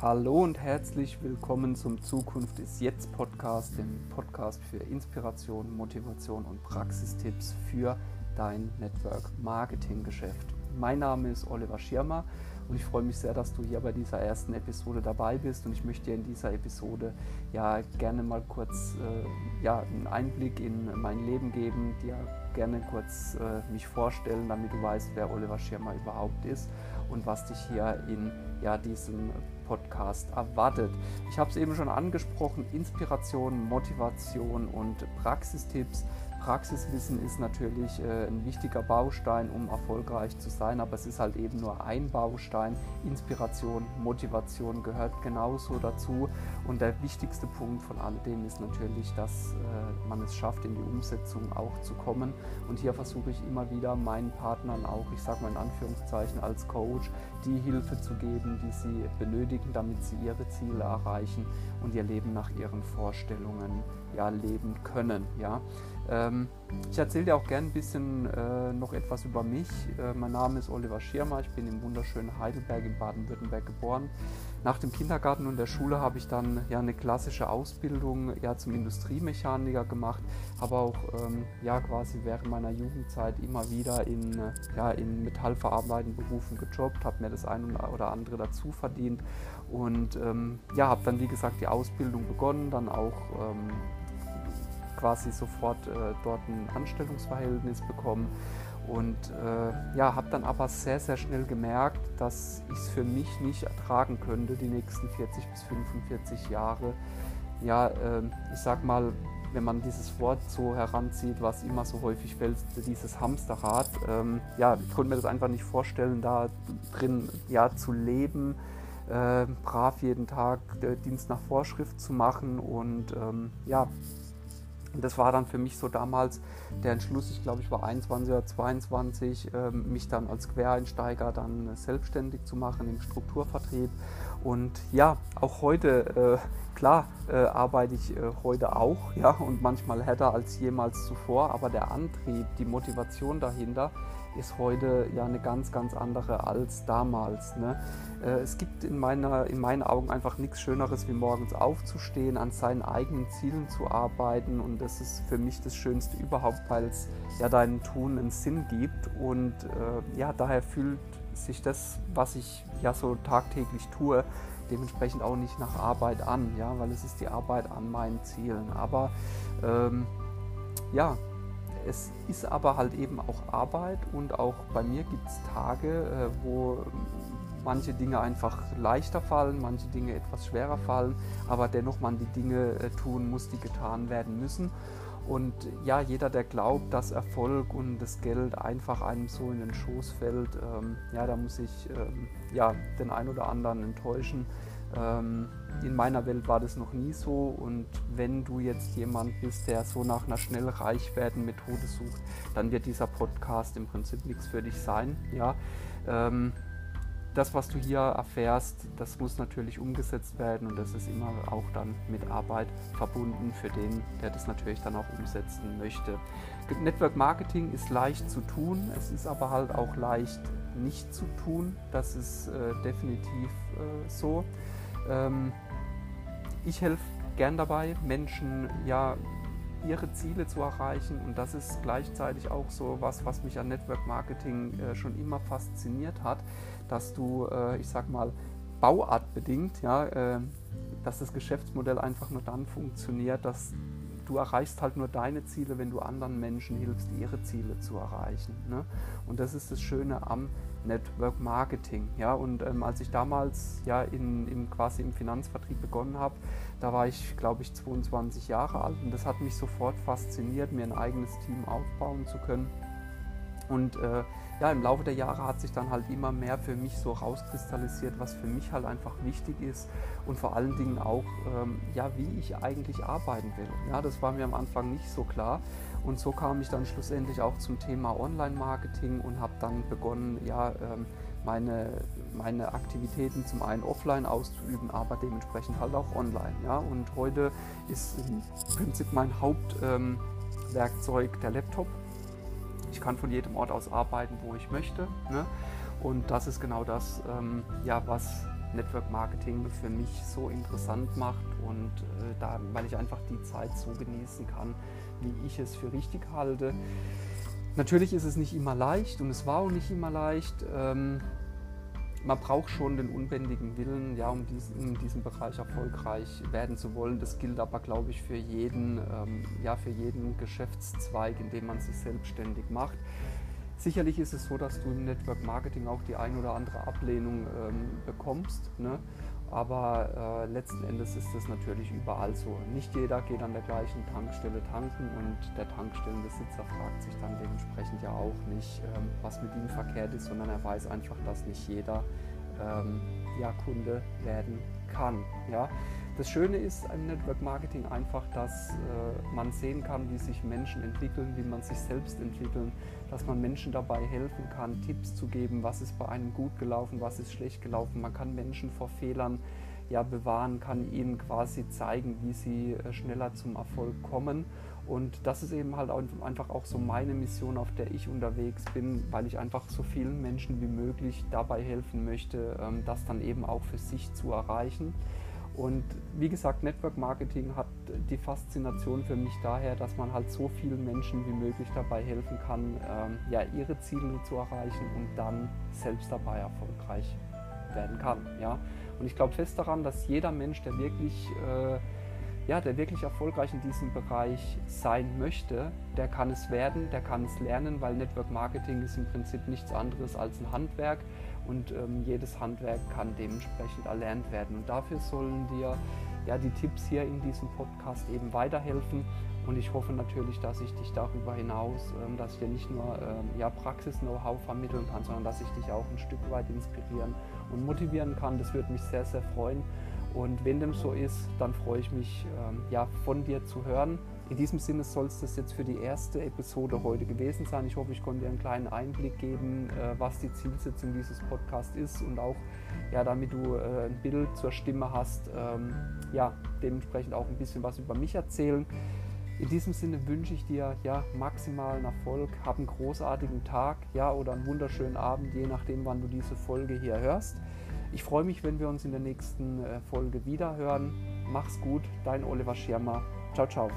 Hallo und herzlich willkommen zum Zukunft ist jetzt Podcast, dem Podcast für Inspiration, Motivation und Praxistipps für dein Network Marketing Geschäft. Mein Name ist Oliver Schirmer und ich freue mich sehr, dass du hier bei dieser ersten Episode dabei bist und ich möchte dir in dieser Episode ja gerne mal kurz äh, ja, einen Einblick in mein Leben geben, dir gerne kurz äh, mich vorstellen, damit du weißt, wer Oliver Schirmer überhaupt ist und was dich hier in ja, diesem Podcast erwartet. Ich habe es eben schon angesprochen, Inspiration, Motivation und Praxistipps Praxiswissen ist natürlich äh, ein wichtiger Baustein, um erfolgreich zu sein, aber es ist halt eben nur ein Baustein. Inspiration, Motivation gehört genauso dazu. Und der wichtigste Punkt von alledem ist natürlich, dass äh, man es schafft, in die Umsetzung auch zu kommen. Und hier versuche ich immer wieder meinen Partnern auch, ich sage mal in Anführungszeichen als Coach, die Hilfe zu geben, die sie benötigen, damit sie ihre Ziele erreichen und ihr Leben nach ihren Vorstellungen ja, leben können. Ja. Ähm, ich erzähle dir auch gerne ein bisschen äh, noch etwas über mich. Äh, mein Name ist Oliver Schirmer, ich bin im wunderschönen Heidelberg in Baden-Württemberg geboren. Nach dem Kindergarten und der Schule habe ich dann ja eine klassische Ausbildung ja, zum Industriemechaniker gemacht, habe auch ähm, ja, quasi während meiner Jugendzeit immer wieder in, ja, in metallverarbeitenden Berufen gejobbt, habe mir das ein oder andere dazu verdient und ähm, ja, habe dann wie gesagt die Ausbildung begonnen, dann auch ähm, quasi sofort äh, dort ein Anstellungsverhältnis bekommen und äh, ja, habe dann aber sehr, sehr schnell gemerkt, dass ich es für mich nicht ertragen könnte, die nächsten 40 bis 45 Jahre. Ja, äh, ich sag mal, wenn man dieses Wort so heranzieht, was immer so häufig fällt, dieses Hamsterrad. Ähm, ja, ich konnte mir das einfach nicht vorstellen, da drin ja, zu leben, äh, brav jeden Tag äh, Dienst nach Vorschrift zu machen und ähm, ja, das war dann für mich so damals der Entschluss, ich glaube, ich war 21 oder 22, äh, mich dann als Quereinsteiger dann selbstständig zu machen im Strukturvertrieb. Und ja, auch heute, äh, klar, äh, arbeite ich äh, heute auch, ja, und manchmal härter als jemals zuvor, aber der Antrieb, die Motivation dahinter, ist heute ja eine ganz, ganz andere als damals. Ne? Äh, es gibt in, meiner, in meinen Augen einfach nichts Schöneres, wie morgens aufzustehen, an seinen eigenen Zielen zu arbeiten und das ist für mich das Schönste überhaupt, weil es ja deinem Tun einen Sinn gibt und äh, ja, daher fühlt sich das, was ich ja so tagtäglich tue, dementsprechend auch nicht nach Arbeit an, ja, weil es ist die Arbeit an meinen Zielen. Aber ähm, ja, es ist aber halt eben auch Arbeit und auch bei mir gibt es Tage, äh, wo manche Dinge einfach leichter fallen, manche Dinge etwas schwerer fallen, aber dennoch man die Dinge äh, tun muss, die getan werden müssen. Und ja, jeder, der glaubt, dass Erfolg und das Geld einfach einem so in den Schoß fällt, ähm, ja, da muss ich ähm, ja, den einen oder anderen enttäuschen. Ähm, in meiner Welt war das noch nie so und wenn du jetzt jemand bist, der so nach einer schnell reich werden Methode sucht, dann wird dieser Podcast im Prinzip nichts für dich sein. Ja? Ähm, das, was du hier erfährst, das muss natürlich umgesetzt werden und das ist immer auch dann mit Arbeit verbunden für den, der das natürlich dann auch umsetzen möchte. Network Marketing ist leicht zu tun, es ist aber halt auch leicht nicht zu tun. Das ist äh, definitiv äh, so. Ähm, ich helfe gern dabei, Menschen ja ihre Ziele zu erreichen. Und das ist gleichzeitig auch so was, was mich an Network Marketing äh, schon immer fasziniert hat, dass du, äh, ich sag mal, bauartbedingt, ja, äh, dass das Geschäftsmodell einfach nur dann funktioniert, dass du erreichst halt nur deine Ziele, wenn du anderen Menschen hilfst, ihre Ziele zu erreichen. Ne? Und das ist das Schöne am Network Marketing. Ja? Und ähm, als ich damals ja in, in, quasi im Finanzvertrieb begonnen habe, da war ich, glaube ich, 22 Jahre alt und das hat mich sofort fasziniert, mir ein eigenes Team aufbauen zu können. Und äh, ja, im Laufe der Jahre hat sich dann halt immer mehr für mich so rauskristallisiert, was für mich halt einfach wichtig ist und vor allen Dingen auch, ähm, ja, wie ich eigentlich arbeiten will. Ja, das war mir am Anfang nicht so klar. Und so kam ich dann schlussendlich auch zum Thema Online-Marketing und habe dann begonnen, ja, ähm, meine, meine Aktivitäten zum einen offline auszuüben, aber dementsprechend halt auch online. Ja? Und heute ist im Prinzip mein Hauptwerkzeug ähm, der Laptop. Ich kann von jedem Ort aus arbeiten, wo ich möchte. Ne? Und das ist genau das, ähm, ja, was Network Marketing für mich so interessant macht und äh, da, weil ich einfach die Zeit so genießen kann, wie ich es für richtig halte. Natürlich ist es nicht immer leicht und es war auch nicht immer leicht. Ähm, man braucht schon den unbändigen Willen, ja, um diesen, in diesem Bereich erfolgreich werden zu wollen. Das gilt aber, glaube ich, für jeden, ähm, ja, für jeden Geschäftszweig, in dem man sich selbstständig macht. Sicherlich ist es so, dass du im Network Marketing auch die ein oder andere Ablehnung ähm, bekommst. Ne? Aber äh, letzten Endes ist das natürlich überall so. Nicht jeder geht an der gleichen Tankstelle tanken und der Tankstellenbesitzer fragt sich dann dementsprechend ja auch nicht, ähm, was mit ihm verkehrt ist, sondern er weiß einfach, dass nicht jeder ähm, ja, Kunde werden kann. Ja? Das Schöne ist im Network Marketing einfach, dass äh, man sehen kann, wie sich Menschen entwickeln, wie man sich selbst entwickeln, dass man Menschen dabei helfen kann, Tipps zu geben, was ist bei einem gut gelaufen, was ist schlecht gelaufen. Man kann Menschen vor Fehlern ja, bewahren, kann ihnen quasi zeigen, wie sie äh, schneller zum Erfolg kommen. Und das ist eben halt einfach auch so meine Mission, auf der ich unterwegs bin, weil ich einfach so vielen Menschen wie möglich dabei helfen möchte, ähm, das dann eben auch für sich zu erreichen. Und wie gesagt, Network Marketing hat die Faszination für mich daher, dass man halt so vielen Menschen wie möglich dabei helfen kann, ähm, ja, ihre Ziele zu erreichen und dann selbst dabei erfolgreich werden kann. Ja? Und ich glaube fest daran, dass jeder Mensch, der wirklich, äh, ja, der wirklich erfolgreich in diesem Bereich sein möchte, der kann es werden, der kann es lernen, weil Network Marketing ist im Prinzip nichts anderes als ein Handwerk und ähm, jedes Handwerk kann dementsprechend erlernt werden. Und dafür sollen dir ja, die Tipps hier in diesem Podcast eben weiterhelfen. Und ich hoffe natürlich, dass ich dich darüber hinaus, ähm, dass ich dir nicht nur ähm, ja, Praxis-Know-how vermitteln kann, sondern dass ich dich auch ein Stück weit inspirieren und motivieren kann. Das würde mich sehr, sehr freuen. Und wenn dem so ist, dann freue ich mich, ähm, ja, von dir zu hören. In diesem Sinne soll es das jetzt für die erste Episode heute gewesen sein. Ich hoffe, ich konnte dir einen kleinen Einblick geben, äh, was die Zielsetzung dieses Podcasts ist und auch, ja, damit du äh, ein Bild zur Stimme hast, ähm, ja, dementsprechend auch ein bisschen was über mich erzählen. In diesem Sinne wünsche ich dir ja maximalen Erfolg, hab einen großartigen Tag, ja, oder einen wunderschönen Abend, je nachdem, wann du diese Folge hier hörst. Ich freue mich, wenn wir uns in der nächsten äh, Folge wieder hören. Mach's gut, dein Oliver Schirmer. Ciao, ciao.